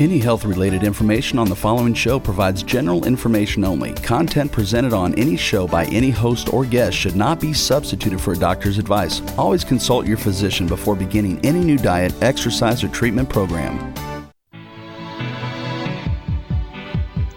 Any health related information on the following show provides general information only. Content presented on any show by any host or guest should not be substituted for a doctor's advice. Always consult your physician before beginning any new diet, exercise, or treatment program.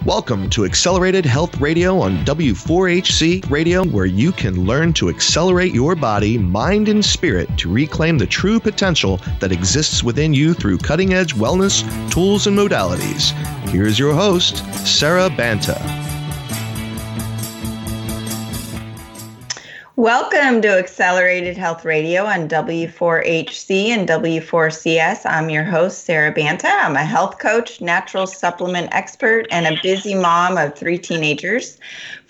Welcome to Accelerated Health Radio on W4HC Radio, where you can learn to accelerate your body, mind, and spirit to reclaim the true potential that exists within you through cutting edge wellness tools and modalities. Here's your host, Sarah Banta. Welcome to Accelerated Health Radio on W4HC and W4CS. I'm your host, Sarah Banta. I'm a health coach, natural supplement expert, and a busy mom of three teenagers.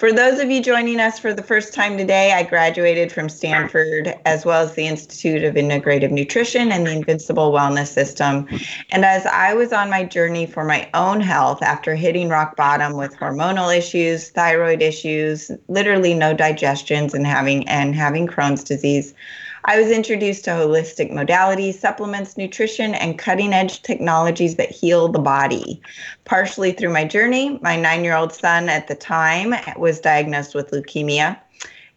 For those of you joining us for the first time today, I graduated from Stanford as well as the Institute of Integrative Nutrition and the Invincible Wellness System. And as I was on my journey for my own health after hitting rock bottom with hormonal issues, thyroid issues, literally no digestions and having and having Crohn's disease, I was introduced to holistic modalities, supplements, nutrition, and cutting edge technologies that heal the body. Partially through my journey, my nine year old son at the time was diagnosed with leukemia.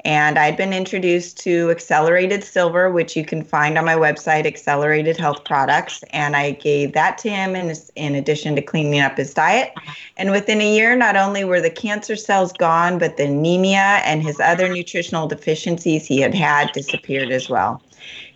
And I'd been introduced to Accelerated Silver, which you can find on my website, Accelerated Health Products. And I gave that to him in, in addition to cleaning up his diet. And within a year, not only were the cancer cells gone, but the anemia and his other nutritional deficiencies he had had disappeared as well.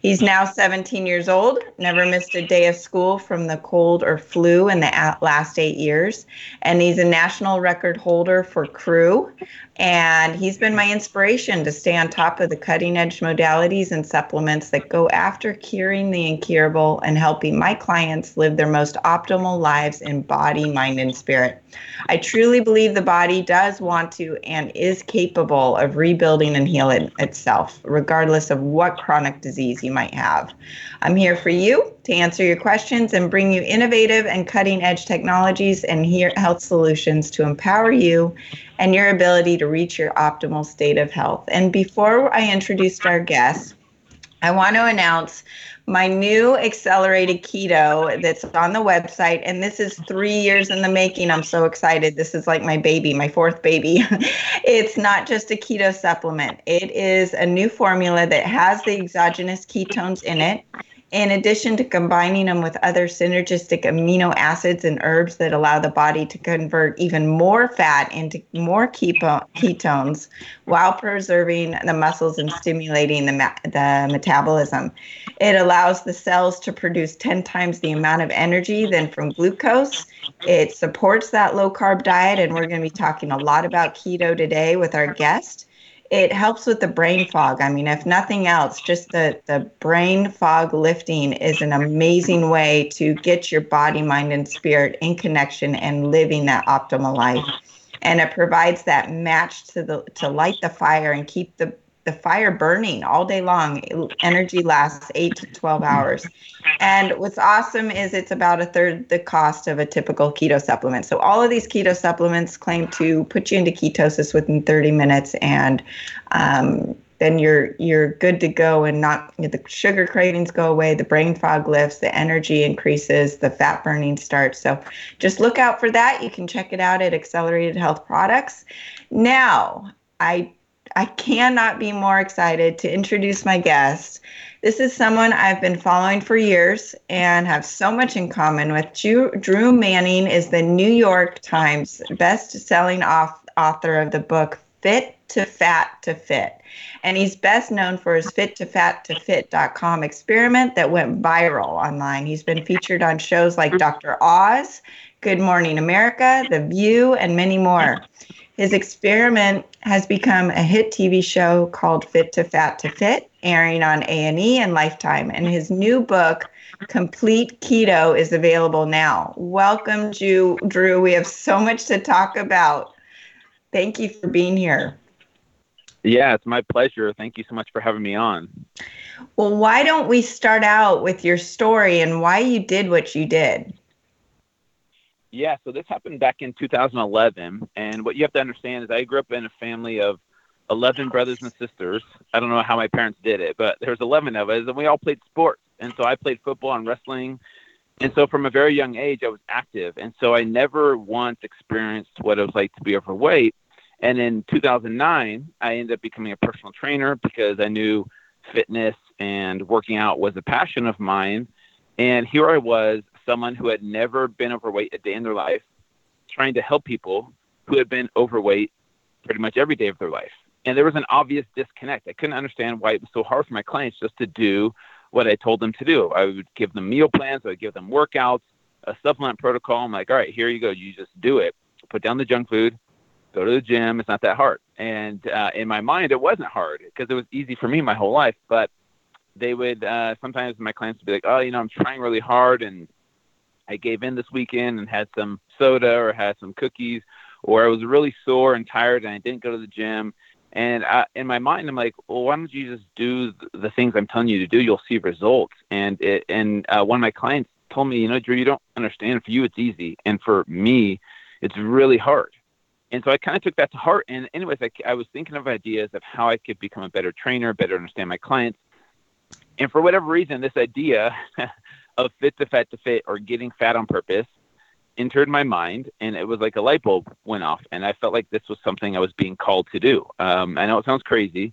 He's now 17 years old, never missed a day of school from the cold or flu in the last eight years. And he's a national record holder for crew. And he's been my inspiration to stay on top of the cutting edge modalities and supplements that go after curing the incurable and helping my clients live their most optimal lives in body, mind, and spirit. I truly believe the body does want to and is capable of rebuilding and healing itself, regardless of what chronic disease you might have. I'm here for you to answer your questions and bring you innovative and cutting edge technologies and health solutions to empower you and your ability to reach your optimal state of health. And before I introduce our guests, I want to announce my new accelerated keto that's on the website. And this is three years in the making. I'm so excited. This is like my baby, my fourth baby. it's not just a keto supplement, it is a new formula that has the exogenous ketones in it in addition to combining them with other synergistic amino acids and herbs that allow the body to convert even more fat into more ketones while preserving the muscles and stimulating the, the metabolism. It allows the cells to produce 10 times the amount of energy than from glucose. It supports that low carb diet, and we're going to be talking a lot about keto today with our guest it helps with the brain fog. I mean, if nothing else, just the, the brain fog lifting is an amazing way to get your body, mind, and spirit in connection and living that optimal life. And it provides that match to the to light the fire and keep the the fire burning all day long. Energy lasts eight to 12 hours. And what's awesome is it's about a third the cost of a typical keto supplement. So all of these keto supplements claim to put you into ketosis within 30 minutes and um, then you're you're good to go and not you know, the sugar cravings go away the brain fog lifts the energy increases the fat burning starts so just look out for that you can check it out at accelerated health products now i I cannot be more excited to introduce my guest. This is someone I've been following for years and have so much in common with. Drew, Drew Manning is the New York Times best-selling author of the book Fit to Fat to Fit. And he's best known for his fit to fat to fit.com experiment that went viral online. He's been featured on shows like Dr. Oz, Good Morning America, The View, and many more. His experiment has become a hit TV show called Fit to Fat to Fit, airing on A&E and Lifetime. And his new book, Complete Keto, is available now. Welcome, Drew. Drew. We have so much to talk about. Thank you for being here. Yeah, it's my pleasure. Thank you so much for having me on. Well, why don't we start out with your story and why you did what you did? Yeah, so this happened back in 2011, and what you have to understand is I grew up in a family of 11 brothers and sisters. I don't know how my parents did it, but there's 11 of us, and we all played sports. And so I played football and wrestling, And so from a very young age, I was active. And so I never once experienced what it was like to be overweight. And in 2009, I ended up becoming a personal trainer because I knew fitness and working out was a passion of mine. And here I was, someone who had never been overweight a day in their life, trying to help people who had been overweight pretty much every day of their life. And there was an obvious disconnect. I couldn't understand why it was so hard for my clients just to do what I told them to do. I would give them meal plans, I would give them workouts, a supplement protocol. I'm like, all right, here you go. You just do it. Put down the junk food, go to the gym. It's not that hard. And uh, in my mind, it wasn't hard because it was easy for me my whole life. But they would uh, sometimes my clients would be like, oh, you know, I'm trying really hard and I gave in this weekend and had some soda or had some cookies, or I was really sore and tired and I didn't go to the gym. And I, in my mind, I'm like, well, why don't you just do the things I'm telling you to do? You'll see results. And it, and uh, one of my clients told me, you know, Drew, you don't understand. For you, it's easy, and for me, it's really hard. And so I kind of took that to heart. And anyways, I, I was thinking of ideas of how I could become a better trainer, better understand my clients. And for whatever reason, this idea of fit to fat to fit or getting fat on purpose entered my mind and it was like a light bulb went off and i felt like this was something i was being called to do. Um, i know it sounds crazy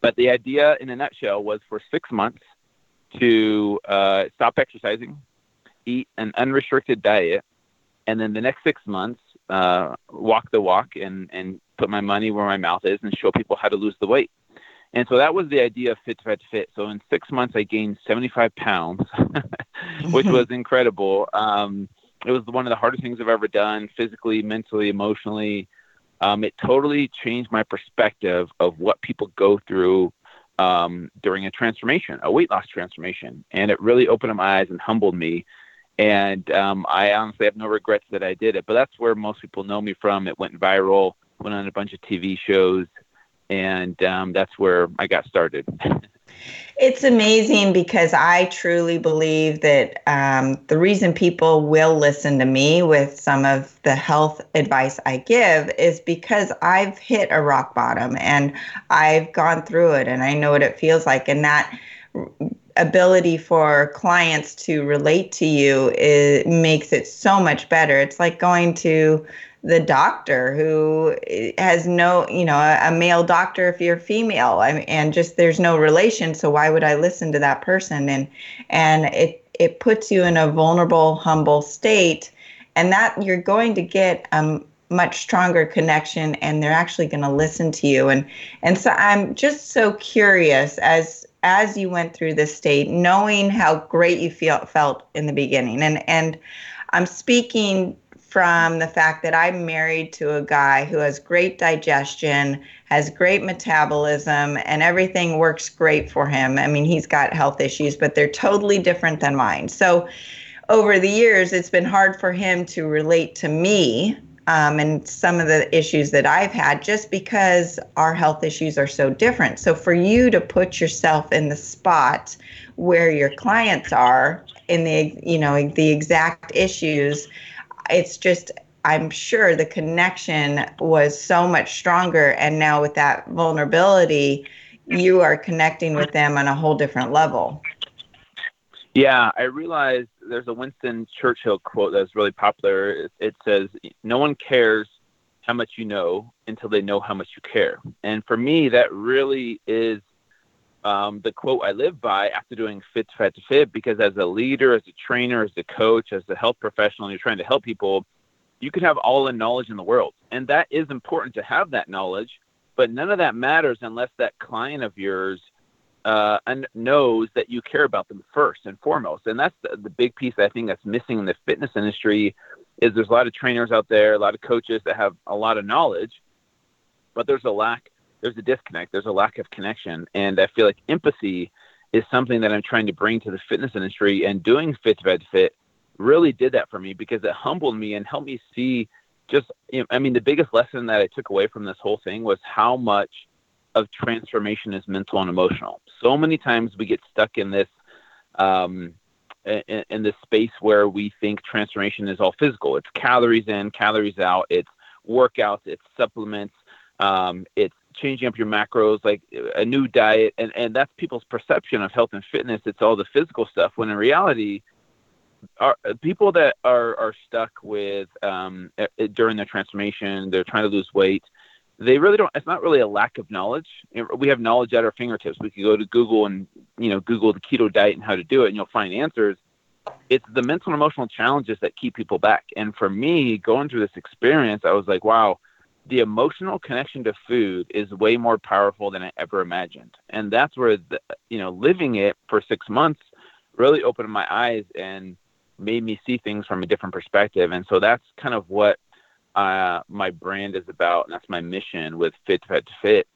but the idea in a nutshell was for six months to uh, stop exercising eat an unrestricted diet and then the next six months uh, walk the walk and, and put my money where my mouth is and show people how to lose the weight and so that was the idea of Fit to Fat to Fit. So in six months, I gained 75 pounds, which was incredible. Um, it was one of the hardest things I've ever done physically, mentally, emotionally. Um, it totally changed my perspective of what people go through um, during a transformation, a weight loss transformation. And it really opened up my eyes and humbled me. And um, I honestly have no regrets that I did it. But that's where most people know me from. It went viral, went on a bunch of TV shows, and um, that's where I got started. It's amazing because I truly believe that um, the reason people will listen to me with some of the health advice I give is because I've hit a rock bottom and I've gone through it and I know what it feels like. And that ability for clients to relate to you makes it so much better. It's like going to the doctor who eh, has no, you know, a, a male doctor if you're female, I mean, and just there's no relation. So why would I listen to that person? And and it it puts you in a vulnerable, humble state, and that you're going to get a much stronger connection, and they're actually going to listen to you. And and so I'm just so curious as as you went through this state, knowing how great you feel felt in the beginning, and and I'm speaking from the fact that I'm married to a guy who has great digestion, has great metabolism, and everything works great for him. I mean, he's got health issues, but they're totally different than mine. So, over the years, it's been hard for him to relate to me um, and some of the issues that I've had just because our health issues are so different. So, for you to put yourself in the spot where your clients are in the you know the exact issues it's just I'm sure the connection was so much stronger. And now with that vulnerability, you are connecting with them on a whole different level. Yeah, I realized there's a Winston Churchill quote that's really popular. It, it says, No one cares how much you know until they know how much you care. And for me, that really is um, the quote I live by after doing Fit to Fat to Fit, because as a leader, as a trainer, as a coach, as a health professional, you're trying to help people, you can have all the knowledge in the world. And that is important to have that knowledge, but none of that matters unless that client of yours uh, knows that you care about them first and foremost. And that's the, the big piece I think that's missing in the fitness industry is there's a lot of trainers out there, a lot of coaches that have a lot of knowledge, but there's a lack there's a disconnect. There's a lack of connection, and I feel like empathy is something that I'm trying to bring to the fitness industry. And doing Fit to Fit really did that for me because it humbled me and helped me see just. You know, I mean, the biggest lesson that I took away from this whole thing was how much of transformation is mental and emotional. So many times we get stuck in this. Um, in, in this space where we think transformation is all physical. It's calories in, calories out. It's workouts. It's supplements. Um, it's changing up your macros, like a new diet, and and that's people's perception of health and fitness. It's all the physical stuff. When in reality, people that are are stuck with um, during their transformation. They're trying to lose weight. They really don't. It's not really a lack of knowledge. We have knowledge at our fingertips. We can go to Google and you know Google the keto diet and how to do it, and you'll find answers. It's the mental and emotional challenges that keep people back. And for me, going through this experience, I was like, wow, the emotional connection to food is way more powerful than I ever imagined. And that's where the, you know living it for six months really opened my eyes and made me see things from a different perspective. And so that's kind of what uh, my brand is about, and that's my mission with Fit to Fat to Fit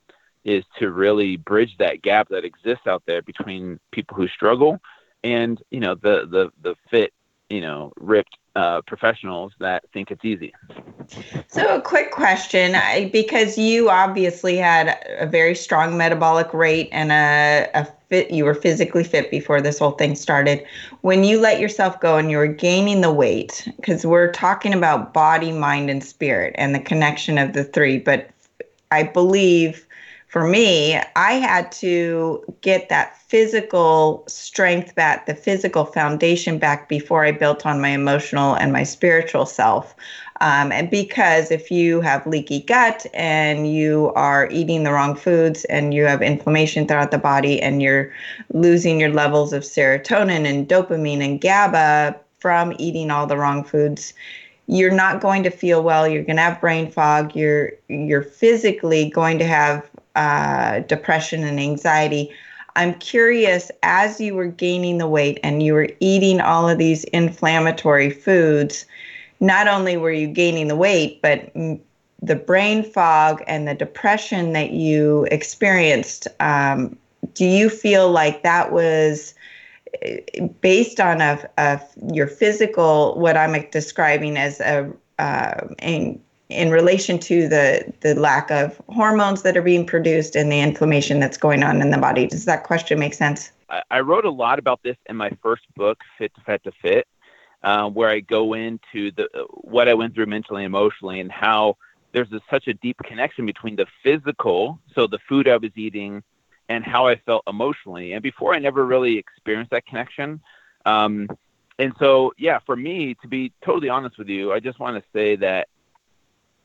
is to really bridge that gap that exists out there between people who struggle and you know the the the fit you know ripped uh, professionals that think it's easy. So, a quick question I, because you obviously had a very strong metabolic rate and a, a fit, you were physically fit before this whole thing started. When you let yourself go and you were gaining the weight, because we're talking about body, mind, and spirit and the connection of the three, but I believe for me, I had to get that physical strength back, the physical foundation back before I built on my emotional and my spiritual self. Um, and because if you have leaky gut and you are eating the wrong foods and you have inflammation throughout the body and you're losing your levels of serotonin and dopamine and GABA from eating all the wrong foods, you're not going to feel well you're going to have brain fog you're you're physically going to have uh, depression and anxiety. I'm curious, as you were gaining the weight and you were eating all of these inflammatory foods, not only were you gaining the weight, but the brain fog and the depression that you experienced, um, do you feel like that was eh, based on a, a your physical, what I'm describing as a, uh, in relation to the the lack of hormones that are being produced and the inflammation that's going on in the body. Does that question make sense? I, wrote a lot about this in my first book, Fit to Fat to Fit, uh, where I go into the what I went through mentally and emotionally and how there's a, such a deep connection between the physical, so the food I was eating, and how I felt emotionally. And before, I never really experienced that connection. Um, and so, yeah, for me, to be totally honest with you, I just want to say that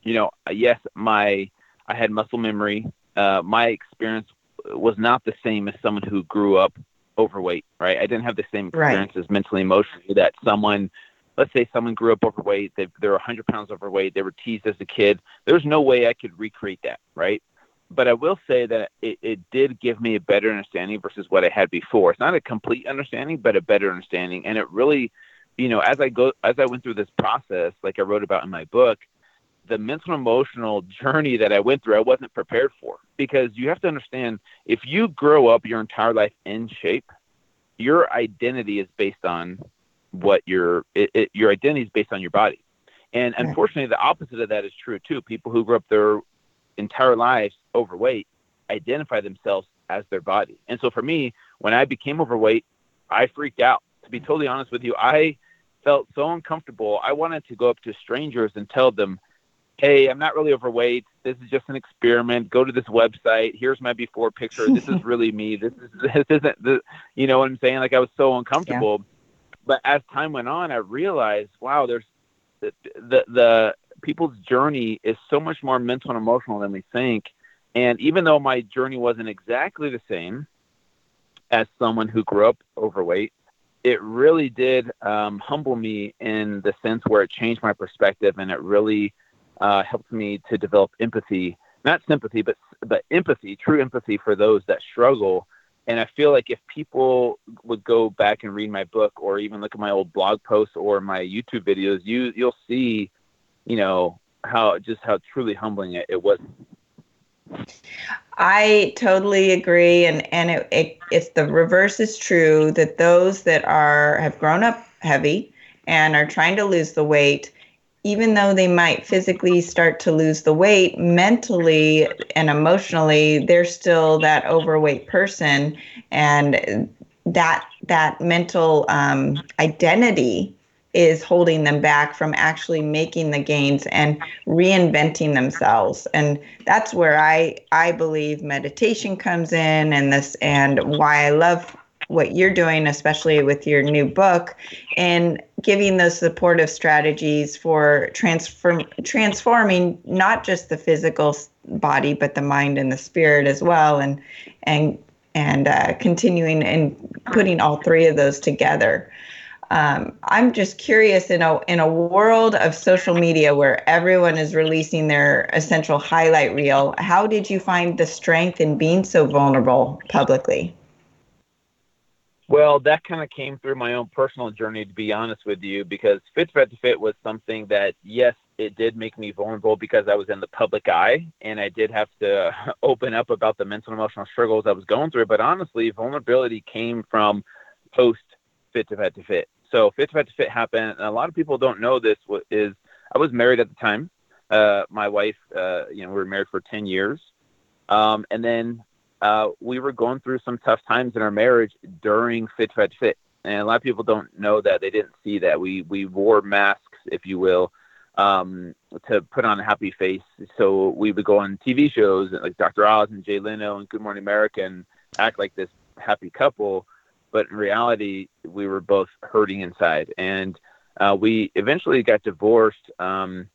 you know, yes, my I had muscle memory. Uh, my experience was not the same as someone who grew up overweight, right? I didn't have the same experiences right. mentally, emotionally that someone, let's say someone grew up overweight, they, they're 100 pounds overweight, they were teased as a kid. There's no way I could recreate that, right? But I will say that it, it did give me a better understanding versus what I had before. It's not a complete understanding, but a better understanding. And it really, you know, as I go, as I went through this process, like I wrote about in my book, the mental emotional journey that I went through, I wasn't prepared for because you have to understand if you grow up your entire life in shape, your identity is based on what your it, it, your identity is based on your body. And unfortunately, the opposite of that is true too. People who grew up their entire lives overweight identify themselves as their body. And so for me, when I became overweight, I freaked out. To be totally honest with you, I felt so uncomfortable. I wanted to go up to strangers and tell them, hey, I'm not really overweight. This is just an experiment. Go to this website. Here's my before picture. This is really me. This is this isn't the you know what I'm saying? Like I was so uncomfortable. Yeah. But as time went on, I realized, wow, there's the, the the people's journey is so much more mental and emotional than we think. And even though my journey wasn't exactly the same as someone who grew up overweight, it really did um, humble me in the sense where it changed my perspective and it really uh, helped me to develop empathy, not sympathy, but but empathy, true empathy for those that struggle. And I feel like if people would go back and read my book, or even look at my old blog posts or my YouTube videos, you you'll see, you know, how just how truly humbling it, it was. I totally agree, and and it, it it's the reverse is true that those that are have grown up heavy and are trying to lose the weight even though they might physically start to lose the weight, mentally and emotionally, they're still that overweight person, and that that mental um, identity is holding them back from actually making the gains and reinventing themselves. And that's where i i believe meditation comes in and this and why i love what you're doing, especially with your new book, and giving those supportive strategies for transform transforming not just the physical body, but the mind and the spirit as well, and and and uh, continuing and putting all three of those together. Um, I'm just curious in a in a world of social media where everyone is releasing their essential highlight reel. How did you find the strength in being so vulnerable publicly? Well, that kind of came through my own personal journey, to be honest with you, because Fit Fit to Fit was something that, yes, it did make me vulnerable because I was in the public eye and I did have to open up about the mental and emotional struggles I was going through. But honestly, vulnerability came from post Fit to Fat to Fit. So Fit to Fat to Fit happened, and a lot of people don't know this. Is I was married at the time. Uh, my wife, uh, you know, we were married for ten years, um, and then uh, we were going through some tough times in our marriage during Fit to Fit. And a lot of people don't know that they didn't see that we we wore masks, if you will, um, to put on a happy face. So we would go on TV shows like Dr. Oz and Jay Leno and Good Morning America and act like this happy couple but in reality, we were both hurting inside. And uh, we eventually got divorced. Um,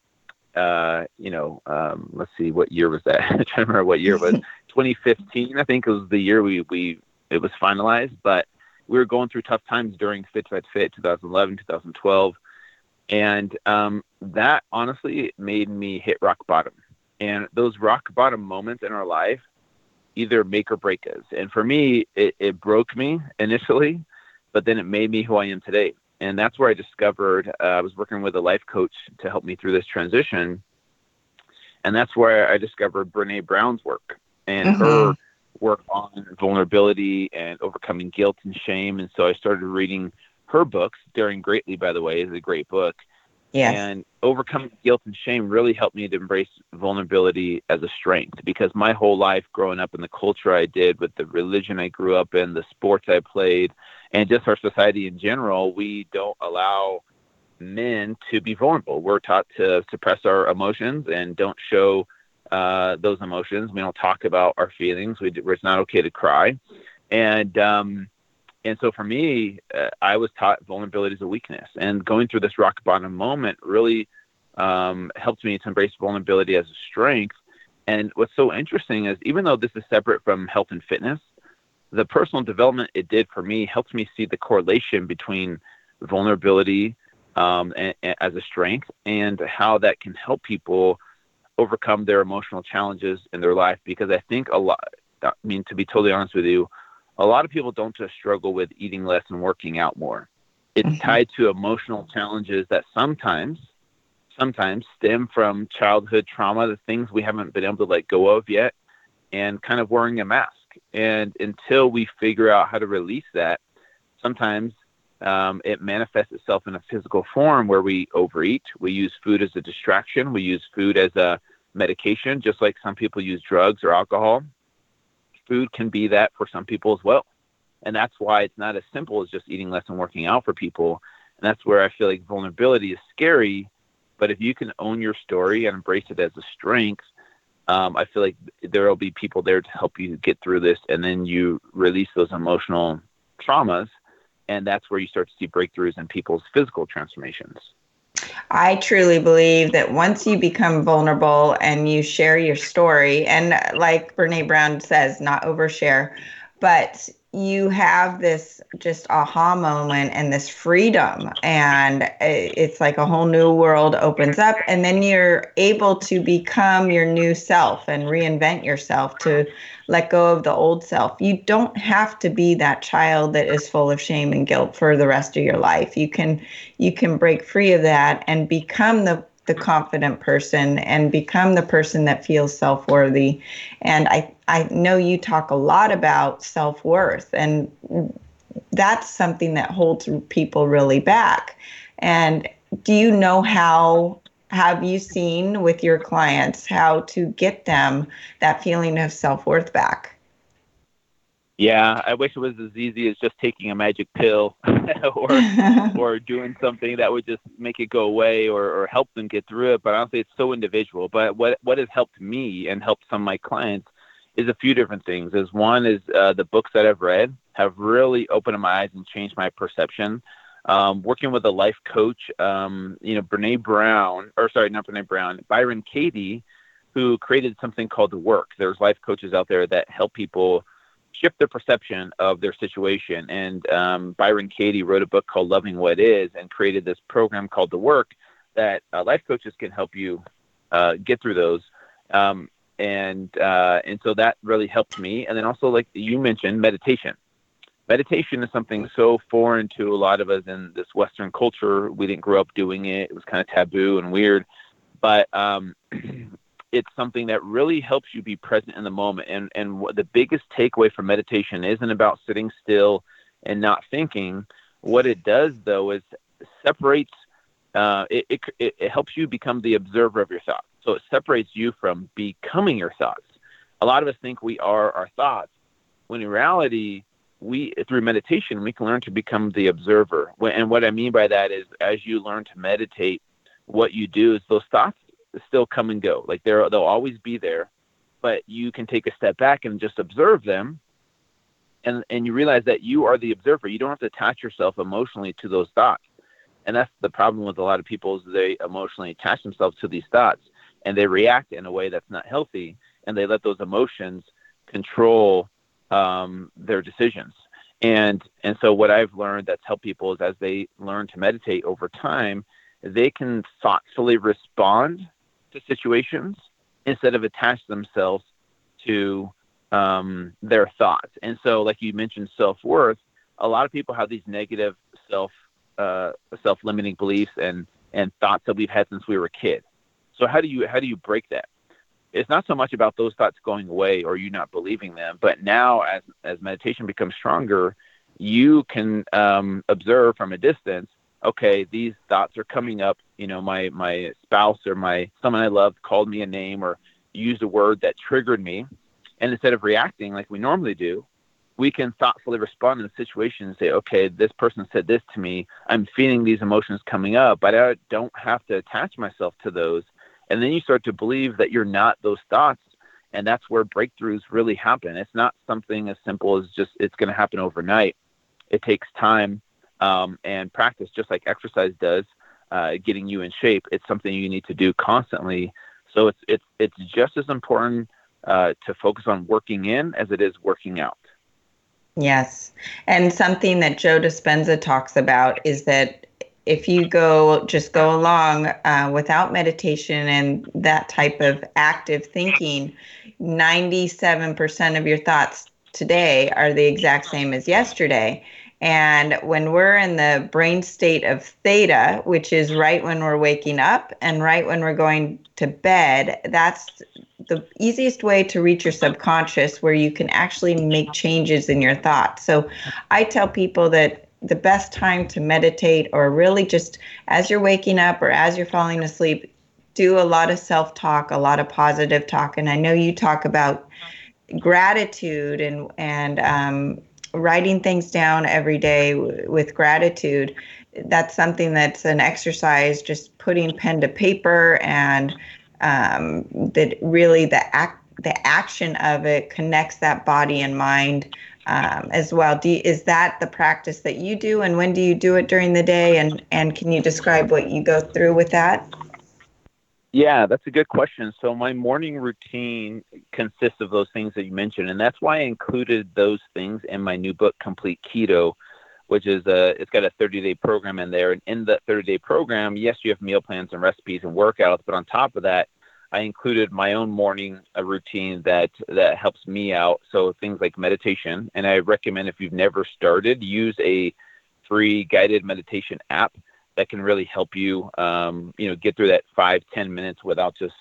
uh, you know, um, let's see, what year was that? I'm trying to remember what year it was. 2015, I think, it was the year we we it was finalized. But we were going through tough times during Fit Fit Fit 2011, 2012, and um, that honestly made me hit rock bottom. And those rock bottom moments in our life either make or break us. And for me, it, it broke me initially, but then it made me who I am today. And that's where I discovered uh, I was working with a life coach to help me through this transition. And that's where I discovered Brene Brown's work and mm-hmm. her work on vulnerability and overcoming guilt and shame. And so I started reading her books. Daring Greatly, by the way, is a great book. Yes. And overcoming guilt and shame really helped me to embrace vulnerability as a strength because my whole life growing up in the culture I did with the religion I grew up in, the sports I played, and just our society in general, we don't allow men to be vulnerable. We're taught to suppress our emotions and don't show uh, those emotions. We don't talk about our feelings. We, it's not okay to cry. And, um, and so for me, uh, I was taught vulnerability is a weakness, and going through this rock bottom moment really um, helped me to embrace vulnerability as a strength. And what's so interesting is even though this is separate from health and fitness, the personal development it did for me helped me see the correlation between vulnerability um, and, and as a strength and how that can help people overcome their emotional challenges in their life. Because I think a lot, I mean, to be totally honest with you, a lot of people don't just struggle with eating less and working out more. It's mm-hmm. tied to emotional challenges that sometimes, sometimes stem from childhood trauma, the things we haven't been able to let go of yet, and kind of wearing a mask. And until we figure out how to release that, sometimes um, it manifests itself in a physical form where we overeat. We use food as a distraction. We use food as a medication, just like some people use drugs or alcohol food can be that for some people as well. And that's why it's not as simple as just eating less and working out for people. And that's where I feel like vulnerability is scary. But if you can own your story and embrace it as a strength, um, I feel like there will be people there to help you get through this. And then you release those emotional traumas. And that's where you start to see breakthroughs in people's physical transformations. I truly believe that once you become vulnerable and you share your story, and like Brene Brown says, not overshare, but you have this just aha moment and this freedom and it's like a whole new world opens up and then you're able to become your new self and reinvent yourself to let go of the old self. You don't have to be that child that is full of shame and guilt for the rest of your life. You can you can break free of that and become the the confident person and become the person that feels self-worthy. And i i know you talk a lot about self-worth and that's something that holds people really back. And do you know how have you seen with your clients how to get them that feeling of self-worth back yeah, I wish it was as easy as just taking a magic pill or or doing something that would just make it go away or, or help them get through it. But honestly, it's so individual. But what what has helped me and helped some of my clients is a few different things. Is one is uh, the books that I've read have really opened my eyes and changed my perception. Um, working with a life coach, um, you know, Brene Brown, or sorry, not Brene Brown, Byron Katie, who created something called the Work. There's life coaches out there that help people shift their perception of their situation. And um, Byron Katie wrote a book called Loving What Is and created this program called The Work that uh, life coaches can help you uh, get through those. Um, and uh, and so that really helped me. And then also, like you mentioned, meditation. Meditation is something so foreign to a lot of us in this Western culture. We didn't grow up doing it. It was kind of taboo and weird. But um, it's something that really helps you be present in the moment. And and what the biggest takeaway from meditation isn't about sitting still and not thinking. What it does though is separates. Uh, it, it it helps you become the observer of your thoughts. So it separates you from becoming your thoughts. A lot of us think we are our thoughts, when in reality, we through meditation we can learn to become the observer. And what I mean by that is, as you learn to meditate, what you do is those thoughts still come and go. Like they're they'll always be there, but you can take a step back and just observe them. And, and you realize that you are the observer. You don't have to attach yourself emotionally to those thoughts. And that's the problem with a lot of people is they emotionally attach themselves to these thoughts and they react in a way that's not healthy and they let those emotions control um, their decisions. And and so what I've learned that's helped people is as they learn to meditate over time, they can thoughtfully respond to situations instead of attach themselves to um, their thoughts. And so, like you mentioned, self worth. A lot of people have these negative self uh, self limiting beliefs and and thoughts that we've had since we were a kid. So how do you how do you break that? It's not so much about those thoughts going away or you not believing them, but now as as meditation becomes stronger, you can um, observe from a distance okay, these thoughts are coming up. You know, my my spouse or my someone I love called me a name or used a word that triggered me, and instead of reacting like we normally do, we can thoughtfully respond in the situation and say, okay, this person said this to me. I'm feeling these emotions coming up, but I don't have to attach myself to those. And then you start to believe that you're not those thoughts. And that's where breakthroughs really happen. It's not something as simple as just it's going to happen overnight. It takes time um, and practice, just like exercise does, uh, getting you in shape. It's something you need to do constantly. So it's it's it's just as important uh, to focus on working in as it is working out. Yes, and something that Joe Dispenza talks about is that if you go just go along uh, without meditation and that type of active thinking, 97% of your thoughts today are the exact same as yesterday. And when we're in the brain state of theta, which is right when we're waking up and right when we're going to bed, that's the easiest way to reach your subconscious where you can actually make changes in your thoughts. So I tell people that the best time to meditate or really just as you're waking up or as you're falling asleep, do a lot of self talk, a lot of positive talk. And I know you talk about gratitude and, and, um, writing things down every day w- with gratitude that's something that's an exercise just putting pen to paper and um, that really the act the action of it connects that body and mind um, as well. Do you, is that the practice that you do and when do you do it during the day? And and can you describe what you go through with that yeah, that's a good question. So my morning routine consists of those things that you mentioned, and that's why I included those things in my new book, Complete Keto, which is a it's got a 30 day program in there. And in that 30 day program, yes, you have meal plans and recipes and workouts, but on top of that, I included my own morning uh, routine that that helps me out. So things like meditation, and I recommend if you've never started, use a free guided meditation app that can really help you, um, you know, get through that five ten minutes without just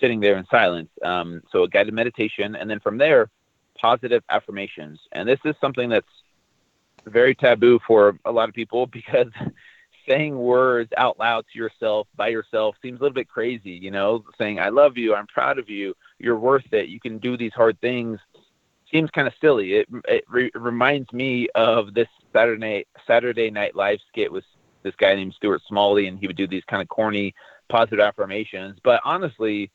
sitting there in silence. Um, so a guided meditation, and then from there, positive affirmations. And this is something that's very taboo for a lot of people because saying words out loud to yourself by yourself seems a little bit crazy. You know, saying "I love you," "I'm proud of you," "You're worth it," "You can do these hard things." Seems kind of silly. It it re- reminds me of this Saturday Saturday Night Live skit with this guy named Stuart Smalley, and he would do these kind of corny positive affirmations. But honestly,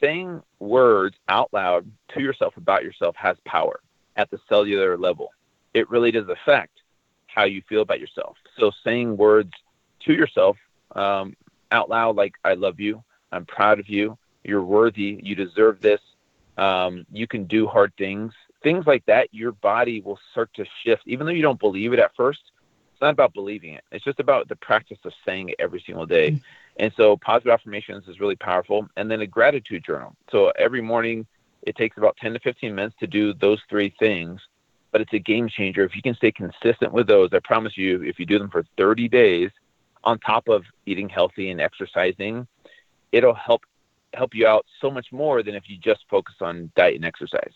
saying words out loud to yourself about yourself has power at the cellular level. It really does affect how you feel about yourself. So saying words to yourself um, out loud, like "I love you," "I'm proud of you," "You're worthy," "You deserve this," um, "You can do hard things," things like that. Your body will start to shift, even though you don't believe it at first. Not about believing it. It's just about the practice of saying it every single day. Mm-hmm. And so positive affirmations is really powerful. And then a gratitude journal. So every morning it takes about 10 to 15 minutes to do those three things, but it's a game changer. If you can stay consistent with those, I promise you, if you do them for 30 days on top of eating healthy and exercising, it'll help help you out so much more than if you just focus on diet and exercise.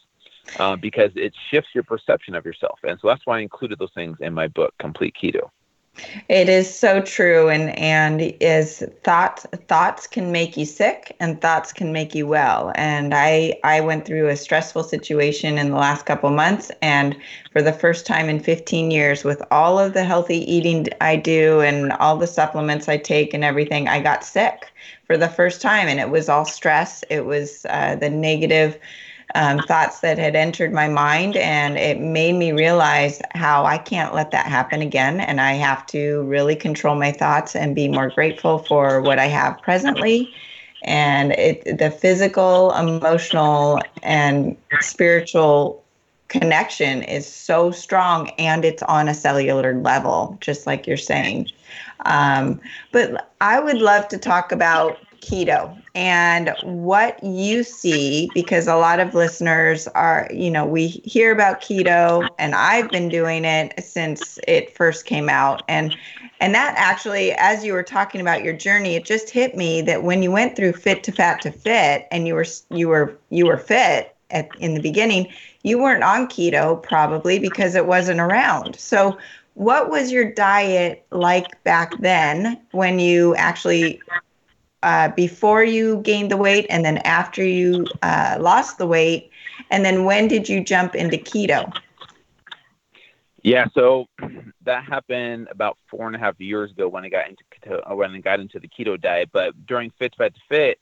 Uh, because it shifts your perception of yourself. And so that's why I included those things in my book, Complete Keto. It is so true, and and is thoughts thoughts can make you sick, and thoughts can make you well. And I I went through a stressful situation in the last couple months, and for the first time in 15 years, with all of the healthy eating I do and all the supplements I take and everything, I got sick for the first time, and it was all stress. It was uh, the negative um, thoughts that had entered my mind, and it made me realize how I can't let that happen again. And I have to really control my thoughts and be more grateful for what I have presently. And it, the physical, emotional, and spiritual connection is so strong and it's on a cellular level, just like you're saying. Um, but I would love to talk about keto and what you see because a lot of listeners are you know we hear about keto and I've been doing it since it first came out. And and that actually as you were talking about your journey it just hit me that when you went through fit to fat to fit and you were you were you were fit at in the beginning you weren't on keto probably because it wasn't around. So what was your diet like back then when you actually uh, before you gained the weight and then after you uh, lost the weight? And then when did you jump into keto? Yeah, so that happened about four and a half years ago when I got into keto, uh, when I got into the keto diet. But during Fit Fat to Fit,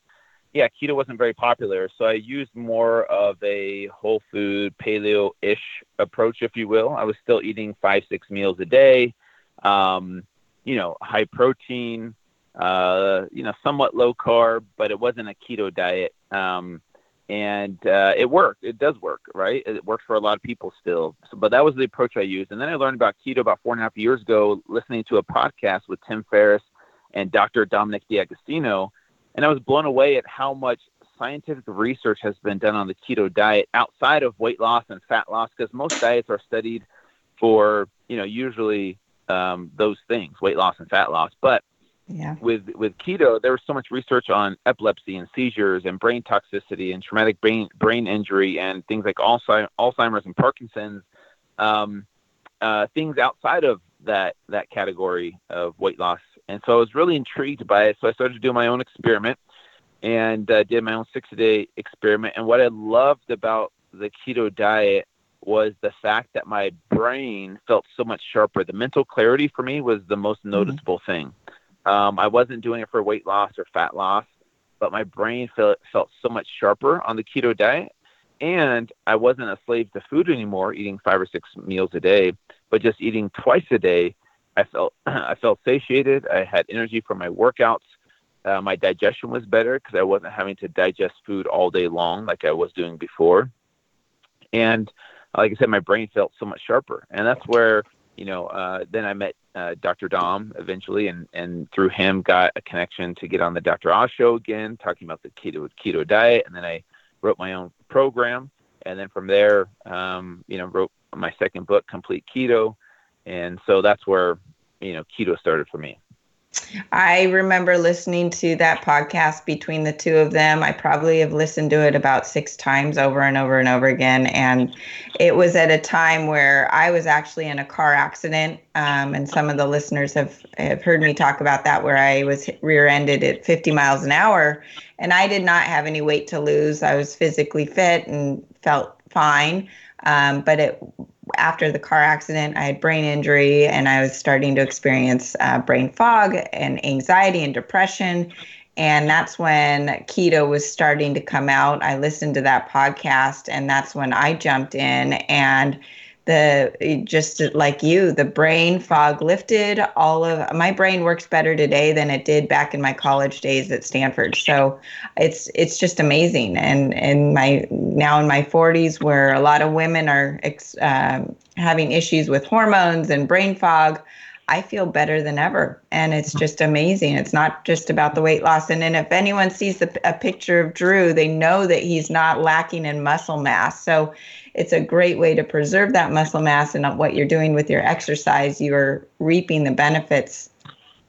yeah, keto wasn't very popular, so I used more of a whole food paleo-ish approach, if you will. I was still eating five, six meals a day, um, you know, high protein, uh, you know, somewhat low carb, but it wasn't a keto diet. Um, and uh, it worked. It does work, right? It works for a lot of people still. So, but that was the approach I used. And then I learned about keto about four and a half years ago, listening to a podcast with Tim Ferriss and Dr. Dominic D'Agostino. And I was blown away at how much scientific research has been done on the keto diet outside of weight loss and fat loss, because most diets are studied for, you know, usually um, those things, weight loss and fat loss. But yeah. with with keto, there was so much research on epilepsy and seizures and brain toxicity and traumatic brain brain injury and things like Alzheimer's and Parkinson's, um, uh, things outside of that that category of weight loss. And so I was really intrigued by it. So I started to do my own experiment and uh, did my own six day experiment. And what I loved about the keto diet was the fact that my brain felt so much sharper. The mental clarity for me was the most mm-hmm. noticeable mm-hmm. thing. Um, I wasn't doing it for weight loss or fat loss, but my brain felt, felt so much sharper on the keto diet. And I wasn't a slave to food anymore, eating five or six meals a day, but just eating twice a day. I felt I felt satiated. I had energy for my workouts. Uh, my digestion was better because I wasn't having to digest food all day long like I was doing before. And like I said, my brain felt so much sharper. And that's where you know, uh, then I met uh, Dr. Dom eventually, and and through him got a connection to get on the Dr. Oz show again, talking about the keto keto diet, and then I wrote my own program, and then from there, um, you know, wrote my second book, Complete Keto, and so that's where you know keto started for me. I remember listening to that podcast between the two of them. I probably have listened to it about six times over and over and over again. And it was at a time where I was actually in a car accident. Um, and some of the listeners have, have heard me talk about that, where I was rear ended at 50 miles an hour. And I did not have any weight to lose. I was physically fit and felt fine. Um, but it after the car accident, I had brain injury and I was starting to experience uh, brain fog and anxiety and depression. And that's when keto was starting to come out. I listened to that podcast, and that's when I jumped in and the just like you the brain fog lifted all of my brain works better today than it did back in my college days at stanford so it's it's just amazing and and my now in my 40s where a lot of women are um, having issues with hormones and brain fog I feel better than ever. And it's just amazing. It's not just about the weight loss. And then if anyone sees a, a picture of Drew, they know that he's not lacking in muscle mass. So it's a great way to preserve that muscle mass and what you're doing with your exercise you're reaping the benefits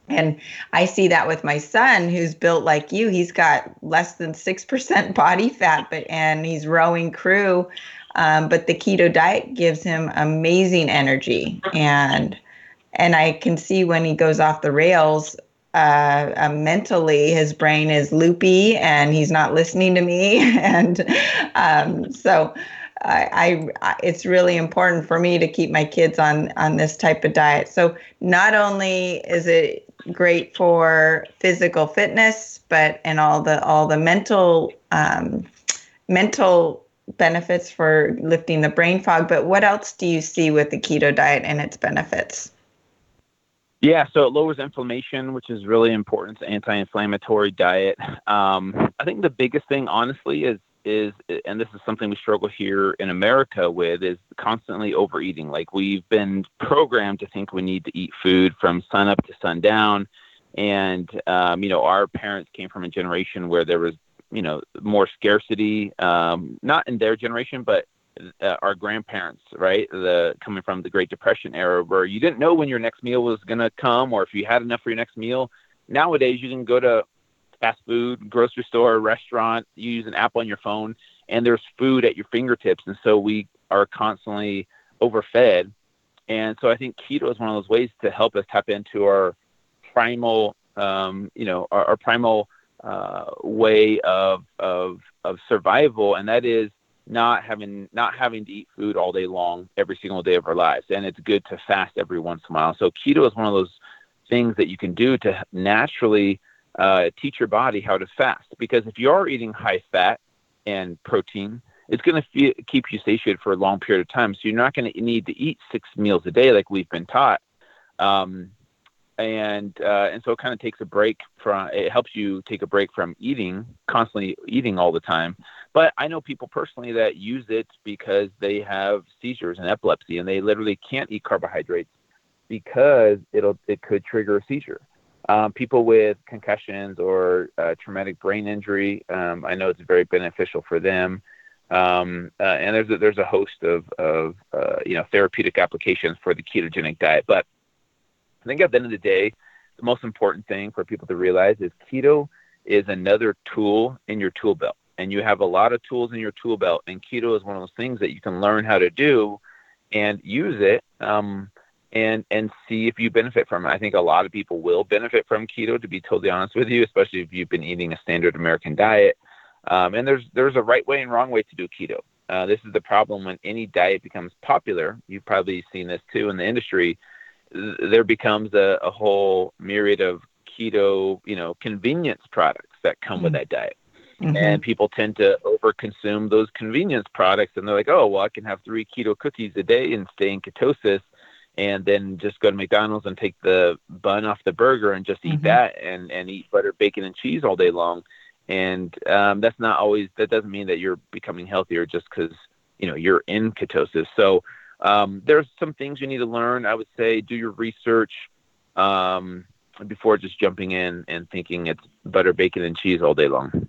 and I see that with my son who's built like you. He's got less than 6% body fat, but and he's rowing crew. Um, but the keto diet gives him amazing energy. And and I can see when he goes off the rails, uh, uh, mentally his brain is loopy and he's not listening to me. and um, so I, I, it's really important for me to keep my kids on on this type of diet. So not only is it great for physical fitness, but and all the all the mental um, mental benefits for lifting the brain fog. But what else do you see with the keto diet and its benefits? Yeah, so it lowers inflammation, which is really important. It's an anti-inflammatory diet. Um, I think the biggest thing, honestly, is is, and this is something we struggle here in America with, is constantly overeating. Like we've been programmed to think we need to eat food from sun up to sundown. And, um, you know, our parents came from a generation where there was, you know, more scarcity, um, not in their generation, but uh, our grandparents, right? The coming from the Great Depression era, where you didn't know when your next meal was going to come, or if you had enough for your next meal. Nowadays, you can go to fast food, grocery store, restaurant, you use an app on your phone, and there's food at your fingertips. And so we are constantly overfed. And so I think keto is one of those ways to help us tap into our primal, um, you know, our, our primal uh, way of, of, of survival. And that is not having, not having to eat food all day long, every single day of our lives. And it's good to fast every once in a while. So keto is one of those things that you can do to naturally uh, teach your body how to fast. Because if you are eating high fat and protein, it's going to keep you satiated for a long period of time. So you're not going to need to eat six meals a day like we've been taught. Um, and uh, and so it kind of takes a break from. It helps you take a break from eating constantly eating all the time. But I know people personally that use it because they have seizures and epilepsy, and they literally can't eat carbohydrates because it'll it could trigger a seizure. Um, people with concussions or uh, traumatic brain injury, um, I know it's very beneficial for them. Um, uh, and there's a, there's a host of, of uh, you know therapeutic applications for the ketogenic diet. But I think at the end of the day, the most important thing for people to realize is keto is another tool in your tool belt, and you have a lot of tools in your tool belt. And keto is one of those things that you can learn how to do and use it. Um, and and see if you benefit from it. I think a lot of people will benefit from keto, to be totally honest with you, especially if you've been eating a standard American diet. Um, and there's there's a right way and wrong way to do keto. Uh, this is the problem when any diet becomes popular. You've probably seen this too in the industry. There becomes a, a whole myriad of keto, you know, convenience products that come mm-hmm. with that diet. Mm-hmm. And people tend to overconsume those convenience products, and they're like, "Oh, well, I can have three keto cookies a day and stay in ketosis." And then just go to McDonald's and take the bun off the burger and just eat mm-hmm. that and and eat butter, bacon, and cheese all day long. And um, that's not always that doesn't mean that you're becoming healthier just because you know you're in ketosis. So um, there's some things you need to learn. I would say do your research um, before just jumping in and thinking it's butter, bacon, and cheese all day long.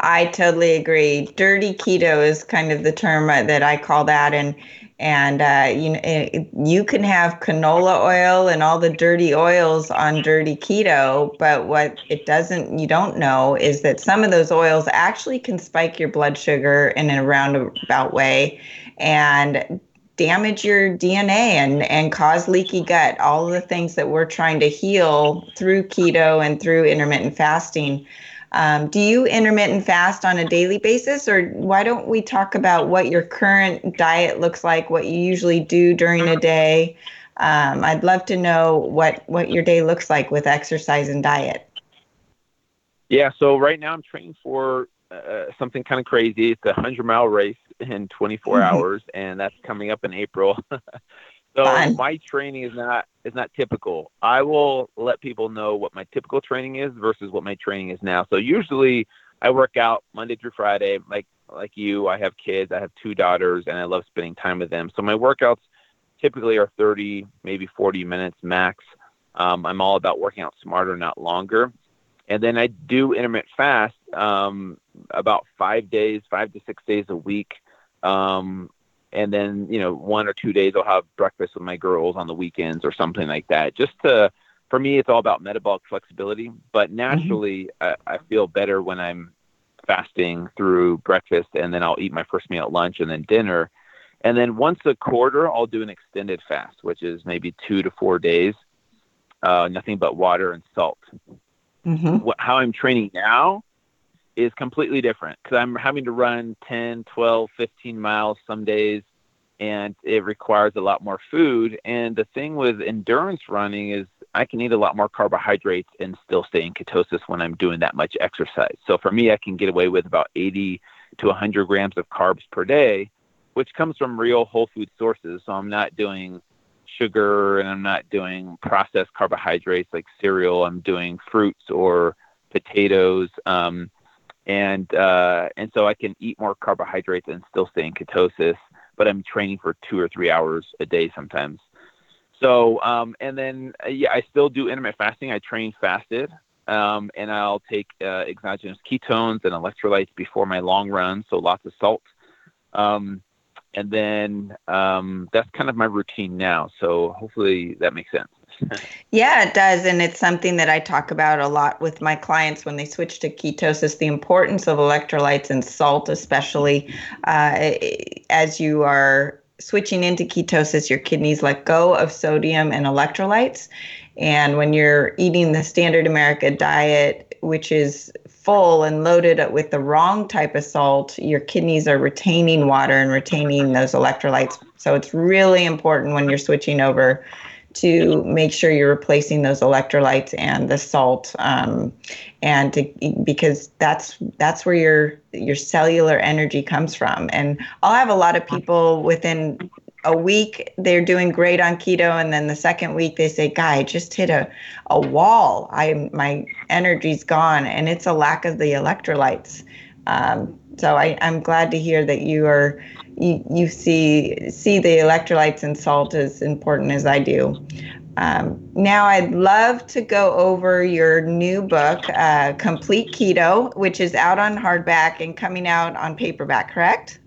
I totally agree. Dirty keto is kind of the term that I call that, and and uh, you know you can have canola oil and all the dirty oils on dirty keto but what it doesn't you don't know is that some of those oils actually can spike your blood sugar in a roundabout way and damage your dna and and cause leaky gut. All the things that we're trying to heal through keto and through intermittent fasting um, do you intermittent fast on a daily basis, or why don't we talk about what your current diet looks like, what you usually do during a day? Um, I'd love to know what what your day looks like with exercise and diet. Yeah, so right now I'm training for uh, something kind of crazy. It's a hundred mile race in 24 mm-hmm. hours, and that's coming up in April. so Fun. my training is not is not typical. I will let people know what my typical training is versus what my training is now. So usually I work out Monday through Friday. Like like you, I have kids. I have two daughters, and I love spending time with them. So my workouts typically are 30, maybe 40 minutes max. Um, I'm all about working out smarter, not longer. And then I do intermittent fast um, about five days, five to six days a week. Um, and then, you know, one or two days I'll have breakfast with my girls on the weekends or something like that. Just to, for me, it's all about metabolic flexibility. But mm-hmm. naturally, mm-hmm. I, I feel better when I'm fasting through breakfast and then I'll eat my first meal at lunch and then dinner. And then once a quarter, I'll do an extended fast, which is maybe two to four days, uh, nothing but water and salt. Mm-hmm. What, how I'm training now is completely different because I'm having to run 10, 12, 15 miles some days, and it requires a lot more food. And the thing with endurance running is I can eat a lot more carbohydrates and still stay in ketosis when I'm doing that much exercise. So for me, I can get away with about 80 to 100 grams of carbs per day, which comes from real whole food sources. So I'm not doing sugar and I'm not doing processed carbohydrates like cereal. I'm doing fruits or potatoes. Um, and uh, and so I can eat more carbohydrates and still stay in ketosis, but I'm training for two or three hours a day sometimes. So um, and then uh, yeah, I still do intermittent fasting. I train fasted, um, and I'll take uh, exogenous ketones and electrolytes before my long run, so lots of salt. Um, and then um, that's kind of my routine now. So hopefully that makes sense. Yeah, it does. And it's something that I talk about a lot with my clients when they switch to ketosis the importance of electrolytes and salt, especially uh, as you are switching into ketosis, your kidneys let go of sodium and electrolytes. And when you're eating the standard America diet, which is full and loaded with the wrong type of salt, your kidneys are retaining water and retaining those electrolytes. So it's really important when you're switching over to make sure you're replacing those electrolytes and the salt, um, and to, because that's that's where your your cellular energy comes from. And I'll have a lot of people within a week they're doing great on keto and then the second week they say guy I just hit a, a wall i my energy's gone and it's a lack of the electrolytes um, so I, i'm glad to hear that you are you, you see see the electrolytes and salt as important as i do um, now i'd love to go over your new book uh, complete keto which is out on hardback and coming out on paperback correct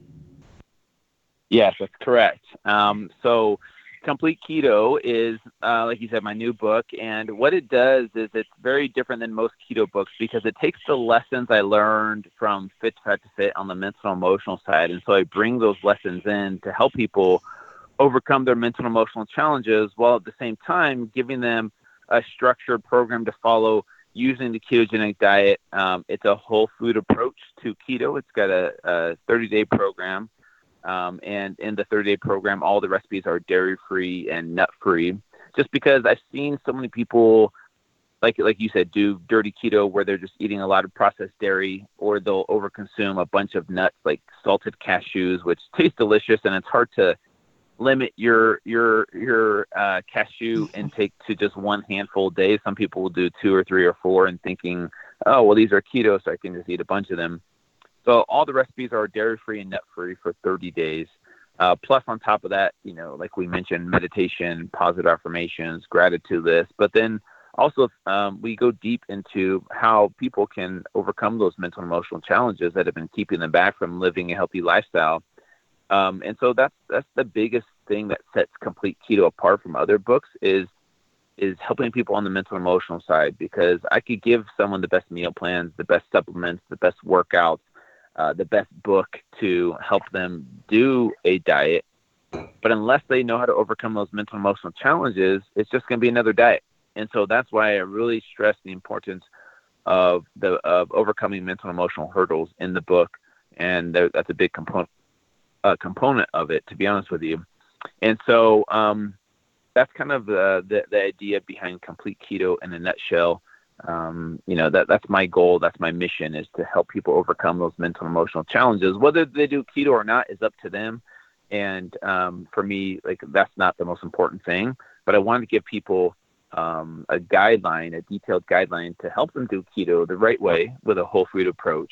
Yes, that's correct. Um, so, Complete Keto is, uh, like you said, my new book. And what it does is it's very different than most keto books because it takes the lessons I learned from Fit to Fat to Fit on the mental emotional side. And so I bring those lessons in to help people overcome their mental emotional challenges while at the same time giving them a structured program to follow using the ketogenic diet. Um, it's a whole food approach to keto. It's got a, a 30 day program um, and in the 30 day program, all the recipes are dairy free and nut free. Just because I've seen so many people, like like you said, do dirty keto where they're just eating a lot of processed dairy, or they'll overconsume a bunch of nuts like salted cashews, which taste delicious, and it's hard to limit your your your uh, cashew intake to just one handful a day. Some people will do two or three or four, and thinking, oh well, these are keto, so I can just eat a bunch of them. So all the recipes are dairy free and nut free for 30 days. Uh, plus, on top of that, you know, like we mentioned, meditation, positive affirmations, gratitude list. But then also, um, we go deep into how people can overcome those mental and emotional challenges that have been keeping them back from living a healthy lifestyle. Um, and so that's that's the biggest thing that sets complete keto apart from other books is is helping people on the mental and emotional side because I could give someone the best meal plans, the best supplements, the best workouts, uh, the best book to help them do a diet. But unless they know how to overcome those mental emotional challenges, it's just going to be another diet. And so that's why I really stress the importance of the of overcoming mental emotional hurdles in the book, and that's a big component uh, component of it, to be honest with you. And so um, that's kind of the, the idea behind complete keto in a nutshell. Um, you know that that's my goal that's my mission is to help people overcome those mental and emotional challenges. Whether they do keto or not is up to them. And um, for me like that's not the most important thing. But i wanted to give people um, a guideline a detailed guideline to help them do keto the right way with a whole food approach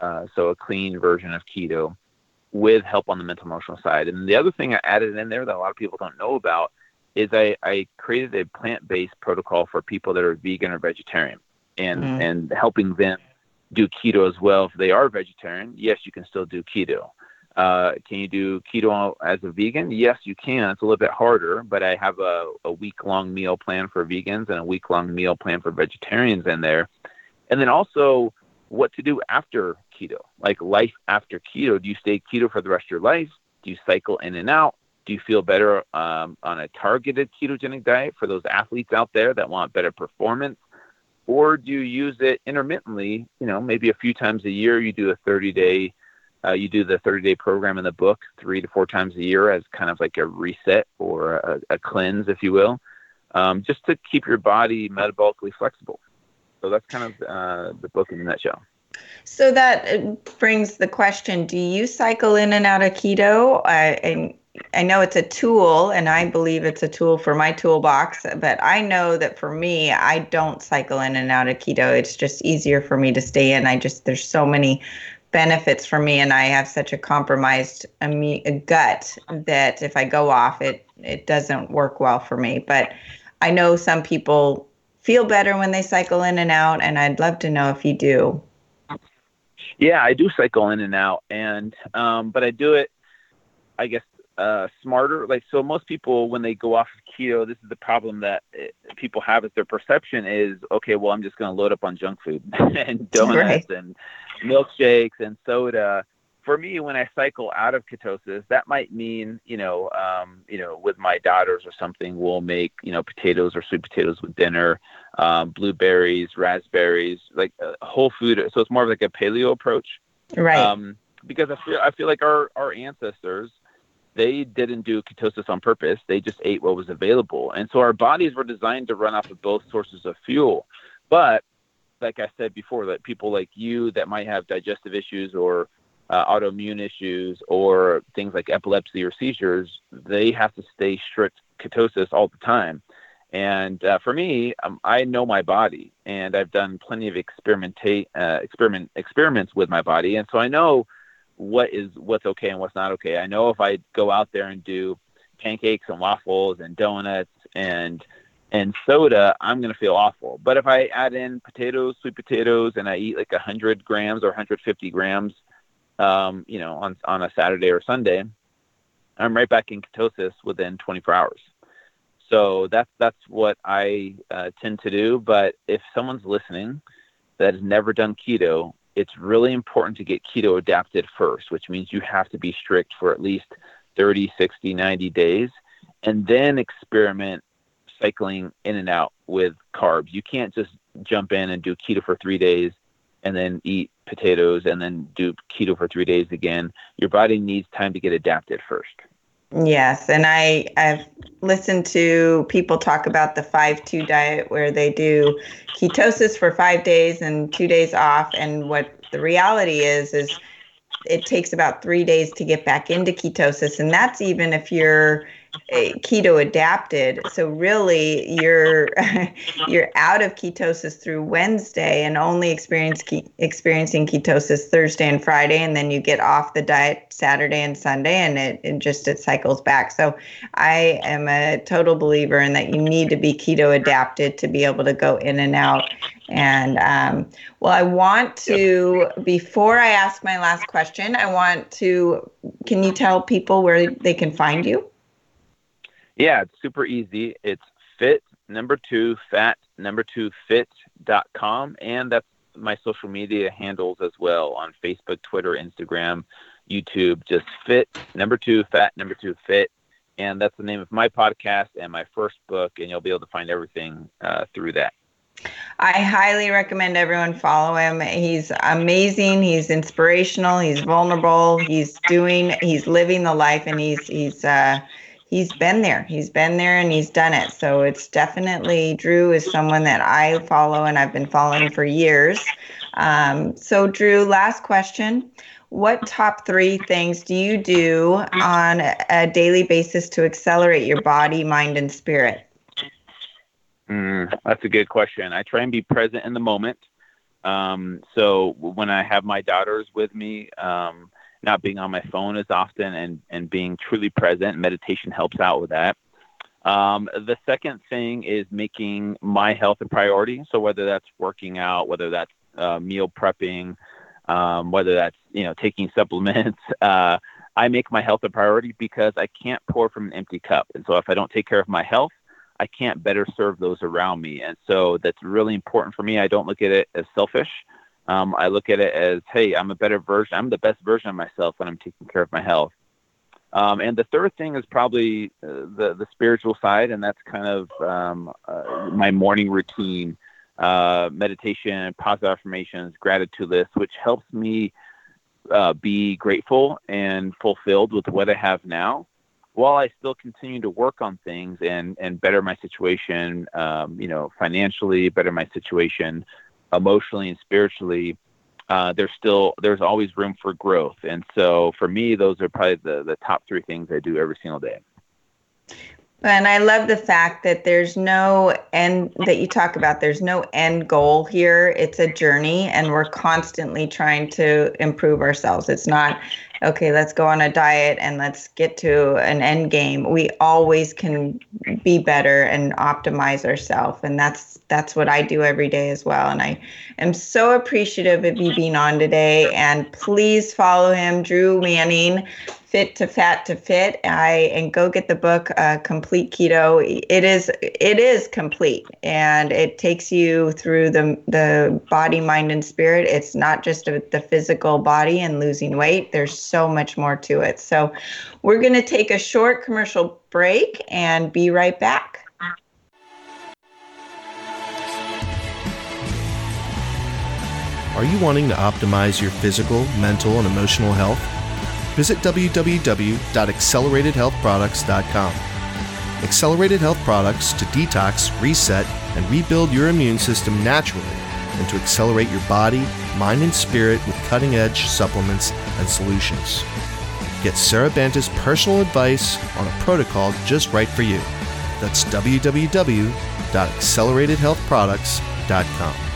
uh, so a clean version of keto with help on the mental emotional side. And the other thing i added in there that a lot of people don't know about is I, I created a plant based protocol for people that are vegan or vegetarian and mm. and helping them do keto as well. If they are vegetarian yes you can still do keto. Uh, can you do keto as a vegan? Yes you can. It's a little bit harder but i have a, a week long meal plan for vegans and a week long meal plan for vegetarians in there. And then also what to do after keto like life after keto. Do you stay keto for the rest of your life? Do you cycle in and out do you feel better um, on a targeted ketogenic diet for those athletes out there that want better performance? Or do you use it intermittently? You know, maybe a few times a year, you do a 30 day, uh, you do the 30 day program in the book three to four times a year as kind of like a reset or a, a cleanse, if you will, um, just to keep your body metabolically flexible. So that's kind of uh, the book in a nutshell. So that uh, brings the question: Do you cycle in and out of keto? Uh, and I know it's a tool and I believe it's a tool for my toolbox, but I know that for me, I don't cycle in and out of keto. It's just easier for me to stay in. I just, there's so many benefits for me and I have such a compromised a gut that if I go off it, it doesn't work well for me. But I know some people feel better when they cycle in and out and I'd love to know if you do. Yeah, I do cycle in and out and, um, but I do it, I guess uh, smarter. Like so, most people when they go off of keto, this is the problem that it, eh, people have is their perception is okay. Well, I'm just going to load up on junk food and donuts right. and milkshakes and soda. For me, when I cycle out of ketosis, that might mean you know, um, you know, with my daughters or something, we'll make you know potatoes or sweet potatoes with dinner, um, blueberries, raspberries, like uh, whole food. So it's more of like a paleo approach, right? Um, because I feel I feel like our our ancestors they didn't do ketosis on purpose. They just ate what was available. And so our bodies were designed to run off of both sources of fuel. But like I said before, that people like you that might have digestive issues or uh, autoimmune issues or things like epilepsy or seizures, they have to stay strict ketosis all the time. And uh, for me, um, I know my body, and I've done plenty of experimentate uh, experiment experiments with my body, and so I know what is what's okay and what's not okay. I know if I go out there and do pancakes and waffles and donuts and and soda, I'm gonna feel awful. But if I add in potatoes, sweet potatoes, and I eat like 100 grams or 150 grams, um, you know, on on a Saturday or Sunday, I'm right back in ketosis within 24 hours. So that's that's what I uh, tend to do. But if someone's listening that has never done keto, it's really important to get keto adapted first, which means you have to be strict for at least 30, 60, 90 days, and then experiment cycling in and out with carbs. You can't just jump in and do keto for three days and then eat potatoes and then do keto for three days again. Your body needs time to get adapted first. Yes, and I I've listened to people talk about the 5-2 diet where they do ketosis for 5 days and 2 days off and what the reality is is it takes about 3 days to get back into ketosis and that's even if you're keto adapted. So really, you're you're out of ketosis through Wednesday and only experience ke- experiencing ketosis Thursday and Friday, and then you get off the diet Saturday and Sunday, and it, it just it cycles back. So I am a total believer in that you need to be keto adapted to be able to go in and out. And um, well, I want to before I ask my last question, I want to. Can you tell people where they can find you? Yeah, it's super easy. It's fit number two fat number two fit.com and that's my social media handles as well on Facebook, Twitter, Instagram, YouTube. Just fit number two fat number two fit. And that's the name of my podcast and my first book, and you'll be able to find everything uh, through that. I highly recommend everyone follow him. He's amazing. He's inspirational. He's vulnerable. He's doing. He's living the life, and he's he's uh, he's been there. He's been there and he's done it. So it's definitely Drew is someone that I follow and I've been following for years. Um, so, Drew, last question. What top three things do you do on a daily basis to accelerate your body, mind, and spirit? Mm, that's a good question. I try and be present in the moment. Um, so when I have my daughters with me, um, not being on my phone as often and, and being truly present, meditation helps out with that. Um, the second thing is making my health a priority. So whether that's working out, whether that's uh, meal prepping, um, whether that's you know taking supplements, uh, I make my health a priority because I can't pour from an empty cup. And so if I don't take care of my health, I can't better serve those around me. And so that's really important for me. I don't look at it as selfish. Um, I look at it as, hey, I'm a better version. I'm the best version of myself when I'm taking care of my health. Um, and the third thing is probably uh, the the spiritual side, and that's kind of um, uh, my morning routine, uh, meditation, positive affirmations, gratitude list, which helps me uh, be grateful and fulfilled with what I have now, while I still continue to work on things and and better my situation, um, you know, financially, better my situation, emotionally and spiritually. Uh, there's still there's always room for growth, and so for me, those are probably the the top three things I do every single day. And I love the fact that there's no end that you talk about. There's no end goal here. It's a journey, and we're constantly trying to improve ourselves. It's not okay, let's go on a diet and let's get to an end game. We always can be better and optimize ourselves. And that's that's what I do every day as well. And I am so appreciative of you being on today. And please follow him, Drew Manning, fit to fat to fit. I and go get the book uh, complete keto. It is it is complete and it takes you through the the body mind and spirit. It's not just a, the physical body and losing weight. There's so much more to it. So we're going to take a short commercial break and be right back. Are you wanting to optimize your physical mental and emotional health visit www.acceleratedhealthproducts.com. Accelerated Health Products to detox, reset, and rebuild your immune system naturally and to accelerate your body, mind, and spirit with cutting edge supplements and solutions. Get Sarah Banta's personal advice on a protocol just right for you. That's www.acceleratedhealthproducts.com.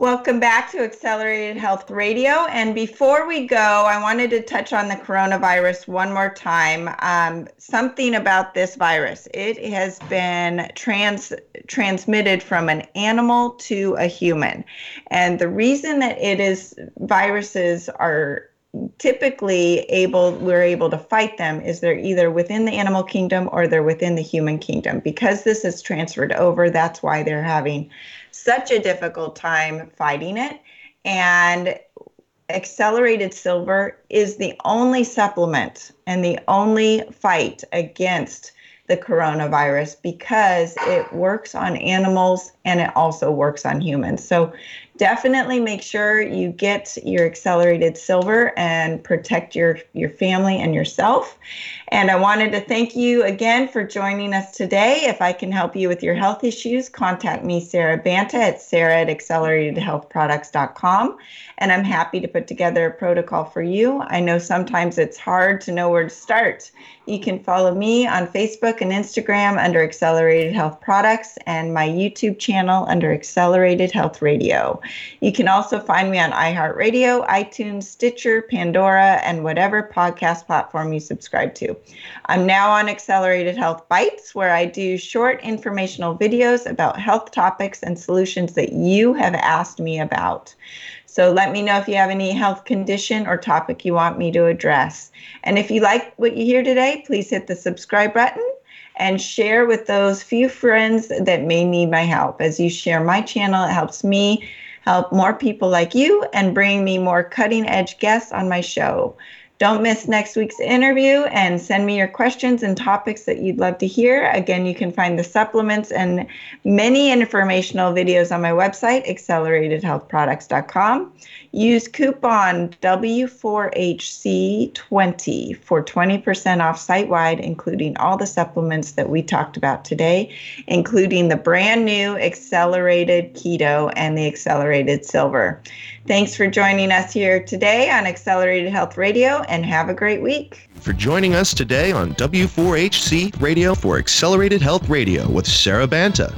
Welcome back to Accelerated Health Radio. And before we go, I wanted to touch on the coronavirus one more time. Um, something about this virus it has been trans transmitted from an animal to a human. And the reason that it is viruses are typically able we're able to fight them is they're either within the animal kingdom or they're within the human kingdom because this is transferred over that's why they're having such a difficult time fighting it. And accelerated silver is the only supplement and the only fight against the coronavirus because it works on animals and it also works on humans. So definitely make sure you get your accelerated silver and protect your, your family and yourself. And I wanted to thank you again for joining us today. If I can help you with your health issues, contact me, Sarah Banta, at sarah at acceleratedhealthproducts.com. And I'm happy to put together a protocol for you. I know sometimes it's hard to know where to start. You can follow me on Facebook and Instagram under Accelerated Health Products and my YouTube channel under Accelerated Health Radio. You can also find me on iHeartRadio, iTunes, Stitcher, Pandora, and whatever podcast platform you subscribe to. I'm now on Accelerated Health Bites, where I do short informational videos about health topics and solutions that you have asked me about. So let me know if you have any health condition or topic you want me to address. And if you like what you hear today, please hit the subscribe button and share with those few friends that may need my help. As you share my channel, it helps me help more people like you and bring me more cutting edge guests on my show. Don't miss next week's interview and send me your questions and topics that you'd love to hear. Again, you can find the supplements and many informational videos on my website, acceleratedhealthproducts.com. Use coupon W4HC20 for 20% off site wide, including all the supplements that we talked about today, including the brand new Accelerated Keto and the Accelerated Silver. Thanks for joining us here today on Accelerated Health Radio and have a great week. For joining us today on W4HC Radio for Accelerated Health Radio with Sarah Banta.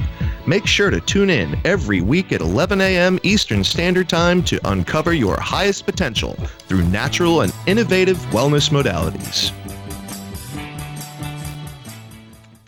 Make sure to tune in every week at 11 a.m. Eastern Standard Time to uncover your highest potential through natural and innovative wellness modalities.